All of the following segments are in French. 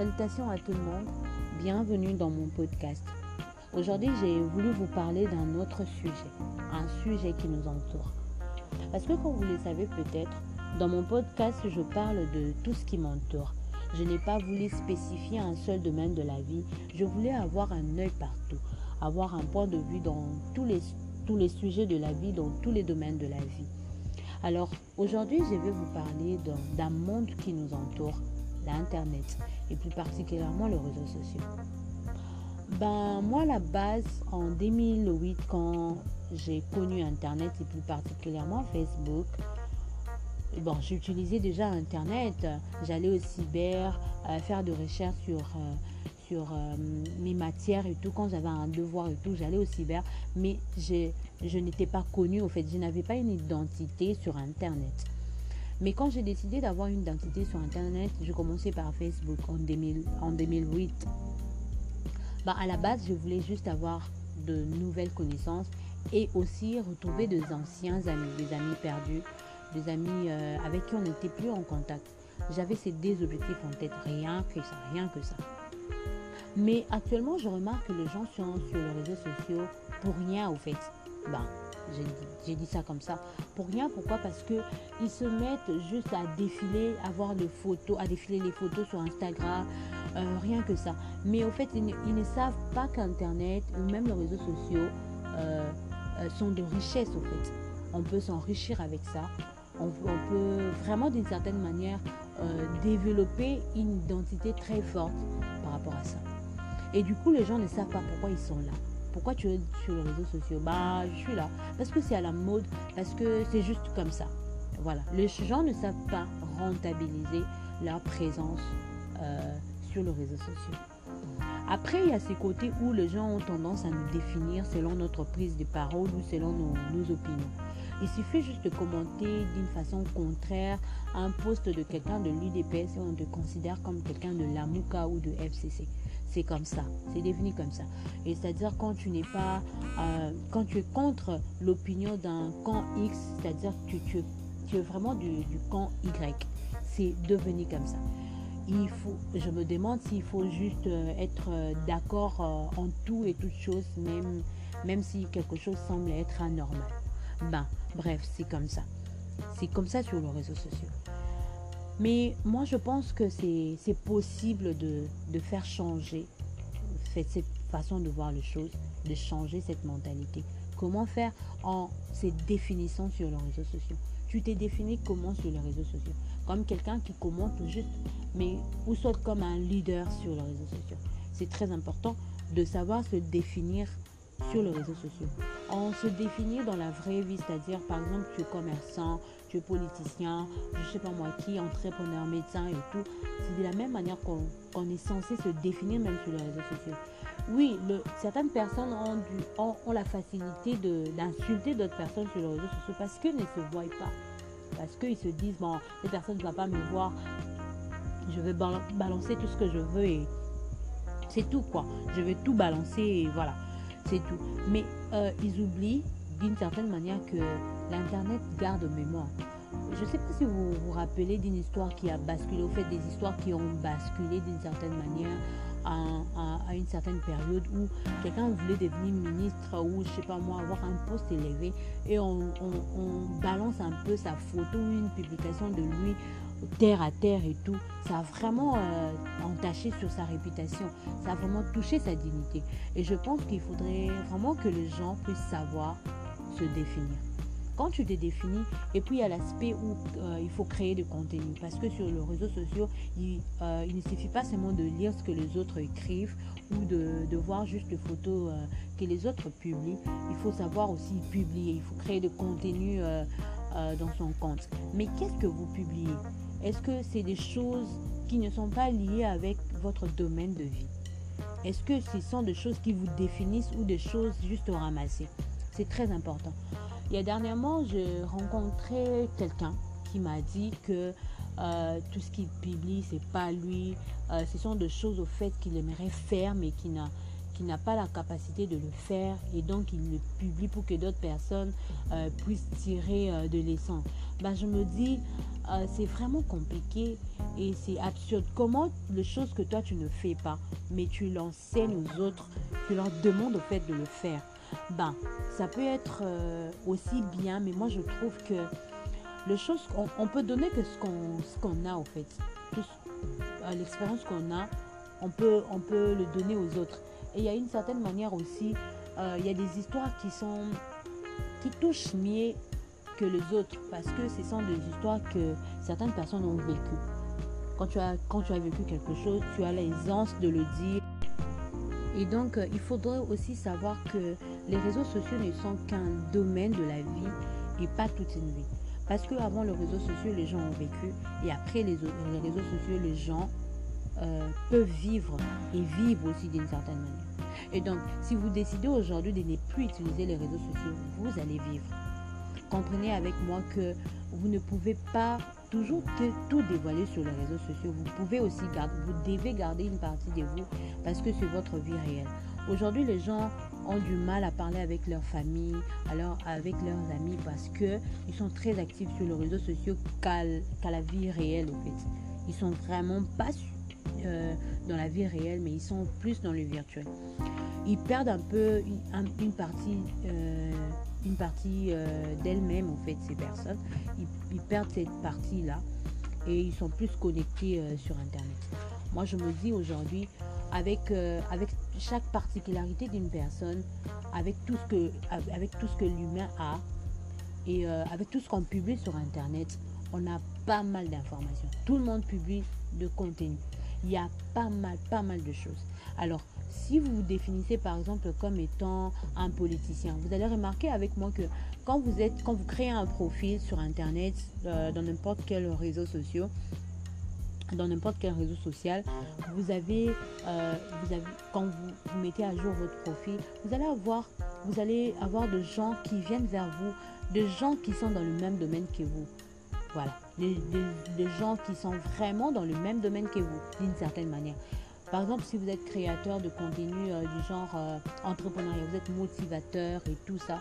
Salutations à tout le monde, bienvenue dans mon podcast. Aujourd'hui, j'ai voulu vous parler d'un autre sujet, un sujet qui nous entoure. Parce que comme vous le savez peut-être, dans mon podcast, je parle de tout ce qui m'entoure. Je n'ai pas voulu spécifier un seul domaine de la vie, je voulais avoir un œil partout, avoir un point de vue dans tous les, sujets de la vie, dans tous les domaines de la vie. Alors aujourd'hui, je vais vous parler d'un monde qui nous entoure, l'Internet et plus particulièrement les réseaux sociaux. Ben, moi, la base, en 2008, quand j'ai connu Internet et plus particulièrement Facebook, bon, j'utilisais déjà Internet. J'allais au cyber euh, faire des recherches sur, euh, sur euh, mes matières et tout. Quand j'avais un devoir et tout, j'allais au cyber. Mais je n'étais pas connue, au fait. Je n'avais pas une identité sur Internet. Mais quand j'ai décidé d'avoir une identité sur Internet, je commençais par Facebook en, 2000, en 2008. Bah, à la base, je voulais juste avoir de nouvelles connaissances et aussi retrouver des anciens amis, des amis perdus, des amis euh, avec qui on n'était plus en contact. J'avais ces deux objectifs en tête, rien que ça, rien que ça. Mais actuellement, je remarque que les gens sont sur les réseaux sociaux pour rien, au fait. Ben, j'ai dit ça comme ça. Pour rien, pourquoi? Parce que ils se mettent juste à défiler, à voir des photos, à défiler les photos sur Instagram, euh, rien que ça. Mais au fait, ils, ne savent pas qu'Internet ou même les réseaux sociaux euh, euh, sont de richesse au fait. On peut s'enrichir avec ça. On, peut vraiment d'une certaine manière développer une identité très forte par rapport à ça. Et du coup, les gens ne savent pas pourquoi ils sont là. Pourquoi tu es sur les réseaux sociaux Bah, je suis là. Parce que c'est à la mode, parce que c'est juste comme ça. Voilà. Les gens ne savent pas rentabiliser leur présence euh, sur les réseaux sociaux. Après, il y a ces côtés où les gens ont tendance à nous définir selon notre prise de parole ou selon nos, opinions. Il suffit juste de commenter d'une façon contraire un poste de quelqu'un de l'UDPS et on te considère comme quelqu'un de l'AMUCA ou de FCC c'est comme ça, c'est défini comme ça. Et c'est-à-dire quand tu n'es pas, euh, quand tu es contre l'opinion d'un camp X, c'est-à-dire que tu, tu, es vraiment du, camp Y, c'est devenu comme ça. Il faut, je me demande s'il faut juste euh, être euh, d'accord en tout et toutes choses, même, même si quelque chose semble être anormal. Ben, bref, c'est comme ça. C'est comme ça sur les réseaux sociaux. Mais moi, je pense que c'est possible de, faire changer cette, façon de voir les choses, de changer cette mentalité. Comment faire en se définissant sur les réseaux sociaux? Tu t'es défini comment sur les réseaux sociaux? Comme quelqu'un qui commente juste, mais ou soit comme un leader sur les réseaux sociaux. C'est très important de savoir se définir sur les réseaux sociaux. On se définit dans la vraie vie, c'est-à-dire par exemple tu es commerçant, tu es politicien, je sais pas moi qui, entrepreneur, médecin et tout. C'est de la même manière qu'on est censé se définir même sur les réseaux sociaux. Oui, certaines personnes ont, la facilité d'insulter d'autres personnes sur les réseaux sociaux parce qu'ils ne se voient pas. Parce qu'ils se disent, bon, cette personne ne va pas me voir, je vais balancer tout ce que je veux et c'est tout quoi. Je vais tout balancer et voilà c'est tout. Mais euh, ils oublient d'une certaine manière que l'Internet garde mémoire. Je ne sais pas si vous vous rappelez d'une histoire qui a basculé, au fait des histoires qui ont basculé d'une certaine manière à, une certaine période où quelqu'un voulait devenir ministre ou je sais pas moi avoir un poste élevé et on, on balance un peu sa photo ou une publication de lui terre à terre et tout, ça a vraiment euh, entaché sur sa réputation, ça a vraiment touché sa dignité. Et je pense qu'il faudrait vraiment que les gens puissent savoir se définir. Quand tu te définis, et puis il y a l'aspect où euh, il faut créer du contenu, parce que sur les réseaux sociaux, il, euh, il, ne suffit pas seulement de lire ce que les autres écrivent ou de, de voir juste les photos que les autres publient, il faut savoir aussi publier, il faut créer du contenu dans son compte. Mais qu'est-ce que vous publiez? Est-ce que c'est des choses qui ne sont pas liées avec votre domaine de vie? Est-ce que ce sont des choses qui vous définissent ou des choses juste ramassées? C'est très important. Il y a dernièrement, j'ai rencontré quelqu'un qui m'a dit que euh, tout ce qu'il publie, c'est pas lui. Euh, ce sont des choses au fait qu'il aimerait faire, mais qui n'a n'a pas la capacité de le faire et donc il le publie pour que d'autres personnes euh, puissent tirer euh, de l'essence. Ben, je me dis, euh, c'est vraiment compliqué et c'est absurde. Comment les choses que toi tu ne fais pas, mais tu l'enseignes aux autres, tu leur demandes au fait de le faire? Ben, ça peut être aussi bien, mais moi je trouve que les choses, on, peut donner que ce qu'on ce qu'on a au fait. L'expérience qu'on a, on peut, on peut le donner aux autres. Et il y a une certaine manière aussi, euh, il y a des histoires qui sont qui touchent mieux que les autres parce que ce sont des histoires que certaines personnes ont vécues. Quand tu as, quand tu as vécu quelque chose, tu as l'aisance de le dire. Et donc, euh, il faudrait aussi savoir que les réseaux sociaux ne sont qu'un domaine de la vie et pas toute une vie. Parce qu'avant les réseaux sociaux, les gens ont vécu et après les, les réseaux sociaux, les gens euh, peuvent vivre et vivre aussi d'une certaine manière. Et donc, si vous décidez aujourd'hui de ne plus utiliser les réseaux sociaux, vous allez vivre. Comprenez avec moi que vous ne pouvez pas toujours tout dévoiler sur les réseaux sociaux. Vous pouvez aussi garder, vous devez garder une partie de vous parce que c'est votre vie réelle. Aujourd'hui, les gens ont du mal à parler avec leur famille, alors avec leurs amis parce que ils sont très actifs sur les réseaux sociaux qu'à la vie réelle en fait. Ils sont vraiment pas euh, dans la vie réelle, mais ils sont plus dans le virtuel. Ils perdent un peu une, partie, euh, une partie euh, d'elles-mêmes, en fait, ces personnes. Ils, perdent cette partie-là et ils sont plus connectés sur Internet. Moi, je me dis aujourd'hui, avec, avec chaque particularité d'une personne, avec tout ce que, avec tout ce que l'humain a et avec tout ce qu'on publie sur Internet, on a pas mal d'informations. Tout le monde publie de contenu il y a pas mal, pas mal de choses. Alors, si vous vous définissez par exemple comme étant un politicien, vous allez remarquer avec moi que quand vous êtes, quand vous créez un profil sur internet, euh, dans n'importe quel réseau social, dans n'importe quel réseau social, vous avez, euh, vous avez quand vous, mettez à jour votre profil, vous allez avoir, vous allez avoir de gens qui viennent vers vous, de gens qui sont dans le même domaine que vous. Voilà, des, gens qui sont vraiment dans le même domaine que vous, d'une certaine manière. Par exemple, si vous êtes créateur de contenu euh, du genre euh, entrepreneuriat, vous êtes motivateur et tout ça,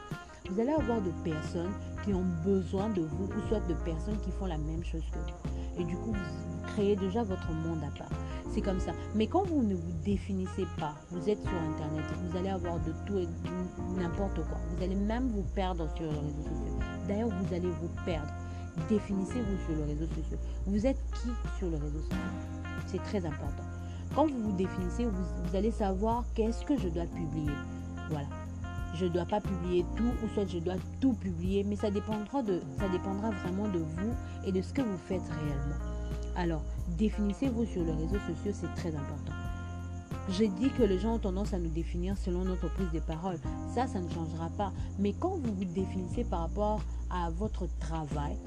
vous allez avoir de personnes qui ont besoin de vous ou soit de personnes qui font la même chose que vous. Et du coup, vous créez déjà votre monde à part. C'est comme ça. Mais quand vous ne vous définissez pas, vous êtes sur Internet, vous allez avoir de tout et n'importe quoi. Vous allez même vous perdre sur les réseaux sociaux. D'ailleurs, vous allez vous perdre définissez-vous sur les réseaux sociaux. Vous êtes qui sur les réseaux sociaux C'est très important. Quand vous vous définissez, vous, allez savoir qu'est-ce que je dois publier. Voilà. Je ne dois pas publier tout ou soit je dois tout publier, mais ça dépendra, de, ça dépendra vraiment de vous et de ce que vous faites réellement. Alors, définissez-vous sur les réseaux sociaux, c'est très important. J'ai dit que les gens ont tendance à nous définir selon notre prise de parole. Ça, ça ne changera pas. Mais quand vous vous définissez par rapport à votre travail,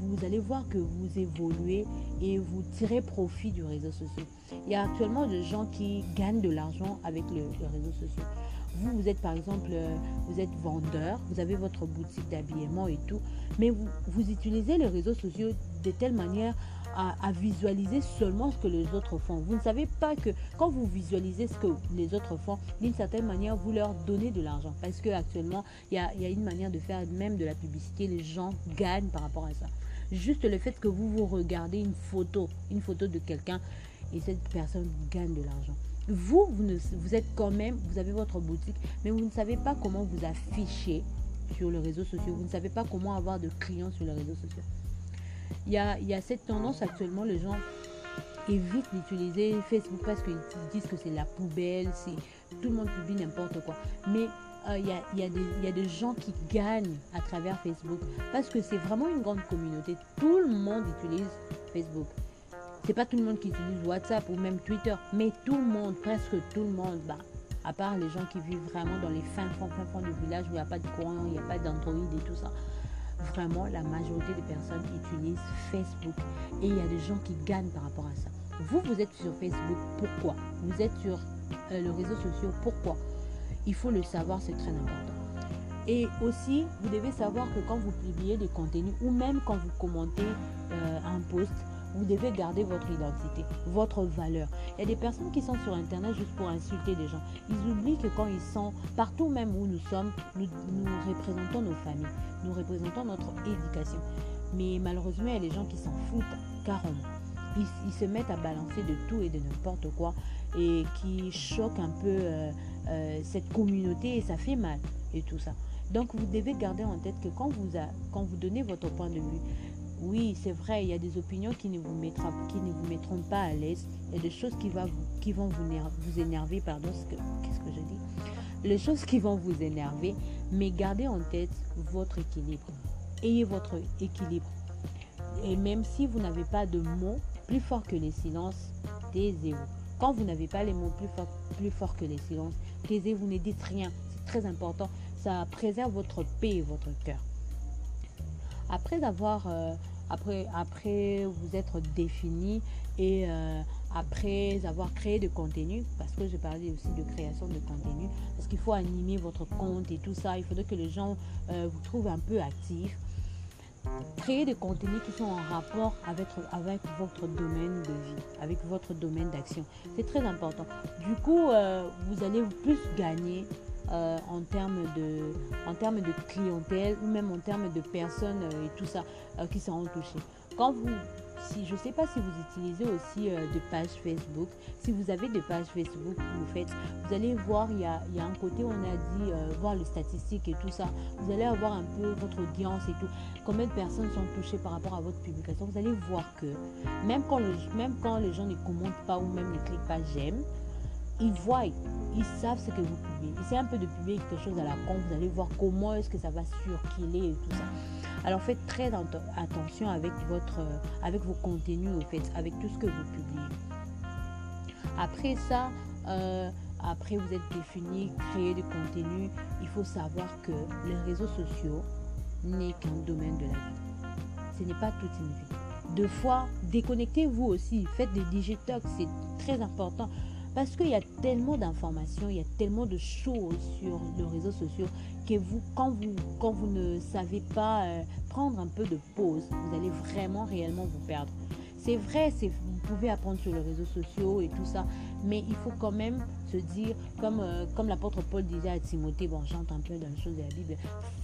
vous allez voir que vous évoluez et vous tirez profit du réseau social. Il y a actuellement des gens qui gagnent de l'argent avec le, réseau social. Vous, vous êtes par exemple, euh, vous êtes vendeur, vous avez votre boutique d'habillement et tout, mais vous, vous utilisez les réseaux sociaux de telle manière à, visualiser seulement ce que les autres font. Vous ne savez pas que quand vous visualisez ce que les autres font, d'une certaine manière, vous leur donnez de l'argent. Parce qu'actuellement, il y a, une manière de faire même de la publicité. Les gens gagnent par rapport à ça. Juste le fait que vous vous regardez une photo, une photo de quelqu'un et cette personne gagne de l'argent. Vous, vous êtes quand même, vous avez votre boutique, mais vous ne savez pas comment vous afficher sur les réseaux sociaux. Vous ne savez pas comment avoir de clients sur les réseaux sociaux. Il y a, cette tendance actuellement, les gens évitent d'utiliser Facebook parce qu'ils disent que c'est la poubelle, c'est tout le monde publie n'importe quoi. Mais euh, il y, a des gens qui gagnent à travers Facebook parce que c'est vraiment une grande communauté. Tout le monde utilise Facebook. C'est pas tout le monde qui utilise WhatsApp ou même Twitter, mais tout le monde, presque tout le monde, bah, à part les gens qui vivent vraiment dans les fins fonds, fins du village où il n'y a pas de courant, il n'y a pas d'Android et tout ça vraiment la majorité des personnes utilisent Facebook et il y a des gens qui gagnent par rapport à ça. Vous, vous êtes sur Facebook, pourquoi? Vous êtes sur euh, le réseau social, pourquoi? Il faut le savoir, c'est très important. Et aussi, vous devez savoir que quand vous publiez des contenus ou même quand vous commentez euh, un post, vous devez garder votre identité, votre valeur. Il y a des personnes qui sont sur Internet juste pour insulter des gens. Ils oublient que quand ils sont partout même où nous sommes, nous, représentons nos familles, nous représentons notre éducation. Mais malheureusement, il y a des gens qui s'en foutent carrément. Ils, se mettent à balancer de tout et de n'importe quoi et qui choquent un peu euh, euh, cette communauté et ça fait mal et tout ça. Donc vous devez garder en tête que quand vous donnez votre point de vue, oui, c'est vrai, il y a des opinions qui ne vous, mettront pas à l'aise. Il y a des choses qui, vont vous, énerver. Pardon, qu'est-ce que je dis? Les choses qui vont vous énerver, mais gardez en tête votre équilibre. Ayez votre équilibre. Et même si vous n'avez pas de mots plus forts que les silences, taisez-vous. Quand vous n'avez pas les mots plus forts, plus forts que les silences, taisez-vous, ne dites rien. C'est très important. Ça préserve votre paix et votre cœur. Après avoir euh, après, après vous être défini et euh, après avoir créé de contenu, parce que je parlais aussi de création de contenu, parce qu'il faut animer votre compte et tout ça, il faudrait que les gens euh, vous trouvent un peu actifs. Créer des contenus qui sont en rapport avec, avec votre domaine de vie, avec votre domaine d'action. C'est très important. Du coup, euh, vous allez plus gagner euh, en, termes de, en termes de clientèle ou même en termes de personnes euh, et tout ça euh, qui seront touchées. Quand vous, si, je ne sais pas si vous utilisez aussi des pages Facebook, si vous avez des pages Facebook vous faites, vous allez voir, il y a, y a un côté on a dit voir les statistiques et tout ça. Vous allez avoir un peu votre audience et tout. Combien de personnes sont touchées par rapport à votre publication? Vous allez voir que même quand, même quand les gens ne commentent pas ou même ne cliquent pas j'aime, ils voient, ils savent ce que vous publiez. C'est un peu de publier quelque chose à la con, vous allez voir comment est-ce que ça va surquiler et tout ça. Alors faites très attention avec, votre, avec vos contenus, au fait, avec tout ce que vous publiez. Après ça, euh, après vous êtes défini, créer du contenu, il faut savoir que les réseaux sociaux n'est qu'un domaine de la vie. Ce n'est pas toute une vie. Deux fois, déconnectez-vous aussi, faites des digitox, c'est très important. Parce qu'il y a tellement d'informations, il y a tellement de choses sur les réseaux sociaux que vous, quand vous, ne savez pas euh, prendre un peu de pause, vous allez vraiment réellement vous perdre. C'est vrai, vous pouvez apprendre sur les réseaux sociaux et tout ça, mais il faut quand même se dire, comme, euh, comme l'apôtre Paul disait à Timothée, bon, j'entends un peu dans les choses de la Bible,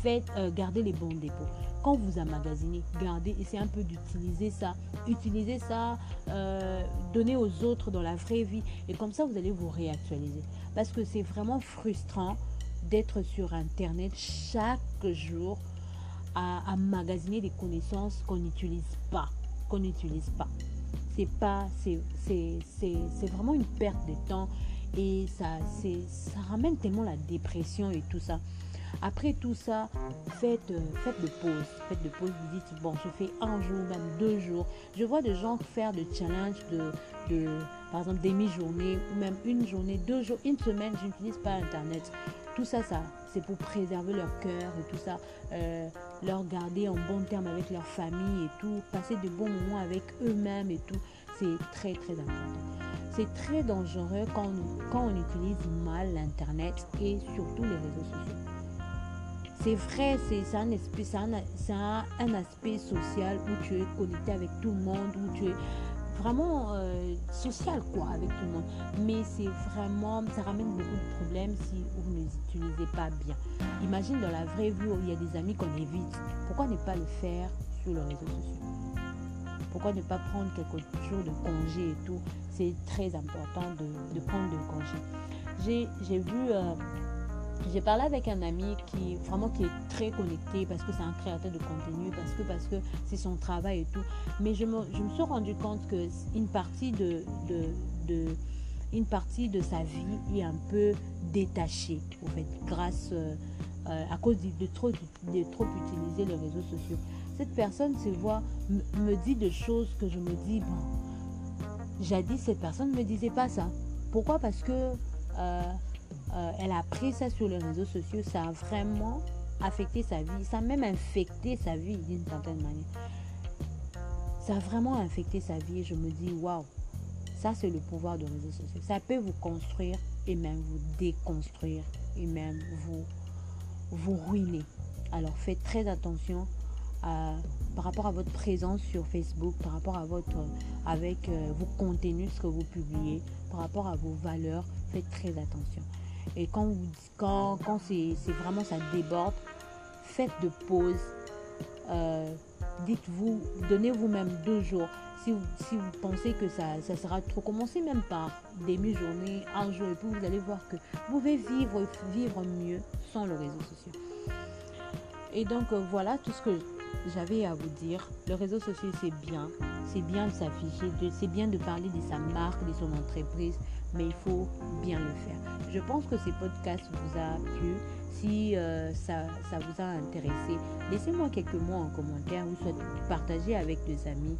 faites, euh, gardez les bons dépôts. Quand vous amagasinez, gardez, essayez un peu d'utiliser ça. Utilisez ça, euh, donnez aux autres dans la vraie vie. Et comme ça, vous allez vous réactualiser. Parce que c'est vraiment frustrant d'être sur Internet chaque jour à, à magasiner des connaissances qu'on n'utilise pas qu'on n'utilise pas. C'est pas, c'est vraiment une perte de temps et ça, ça ramène tellement la dépression et tout ça. Après tout ça, faites, euh, faites de pause. Faites de pause. Vous dites, bon, je fais un jour, même deux jours. Je vois des gens faire des challenges de, de par exemple, demi-journée ou même une journée, deux jours, une semaine. Je n'utilise pas Internet. Tout ça, ça, c'est pour préserver leur cœur et tout ça. Euh, leur garder en bon terme avec leur famille et tout. Passer de bons moments avec eux-mêmes et tout. C'est très, très important. C'est très dangereux quand, quand on utilise mal l'Internet et surtout les réseaux sociaux. C'est vrai, c'est un, un, un, aspect social où tu es connecté avec tout le monde, où tu es vraiment euh, social quoi avec tout le monde. Mais c'est vraiment, ça ramène beaucoup de problèmes si vous ne les utilisez pas bien. Imagine dans la vraie vie où il y a des amis qu'on évite. Pourquoi ne pas le faire sur les réseaux sociaux? Pourquoi ne pas prendre quelques jours de congé et tout? C'est très important de, prendre de congé. J'ai vu... Euh, j'ai parlé avec un ami qui vraiment qui est très connecté parce que c'est un créateur de contenu, parce que parce que c'est son travail et tout. Mais je me, je me suis rendu compte que une partie de, de, une partie de sa vie est un peu détachée, en fait, grâce euh, à cause de, trop, de trop utiliser les réseaux sociaux. Cette personne se voit, me dit des choses que je me dis, bon, jadis cette personne ne me disait pas ça. Pourquoi? Parce que euh, euh, elle a pris ça sur les réseaux sociaux, ça a vraiment affecté sa vie, ça a même infecté sa vie d'une certaine manière. Ça a vraiment infecté sa vie et je me dis, waouh, ça c'est le pouvoir des réseaux sociaux. Ça peut vous construire et même vous déconstruire et même vous, vous ruiner. Alors faites très attention par rapport à votre présence sur Facebook, par rapport à votre, avec euh, vos contenus, ce que vous publiez, par rapport à vos valeurs, faites très attention. Et quand, quand, quand c'est vraiment ça déborde, faites de pause. Euh, dites-vous, donnez-vous-même deux jours. Si vous, si vous, pensez que ça, ça sera trop, commencez même par demi-journée, un jour, et puis vous allez voir que vous pouvez vivre, vivre mieux sans le réseau social. Et donc euh, voilà tout ce que j'avais à vous dire. Le réseau social, c'est bien. C'est bien de s'afficher, c'est bien de parler de sa marque, de son entreprise, mais il faut bien le faire. Je pense que ces podcasts vous a plu. Si euh, ça, ça, vous a intéressé, laissez-moi quelques mots en commentaire ou soit partagez avec des amis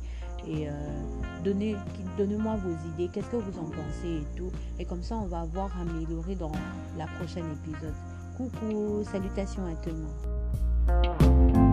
et euh, donnez, donnez-moi vos idées, qu'est-ce que vous en pensez et tout. Et comme ça, on va voir améliorer dans la prochaine épisode. Coucou, salutations à tout le monde.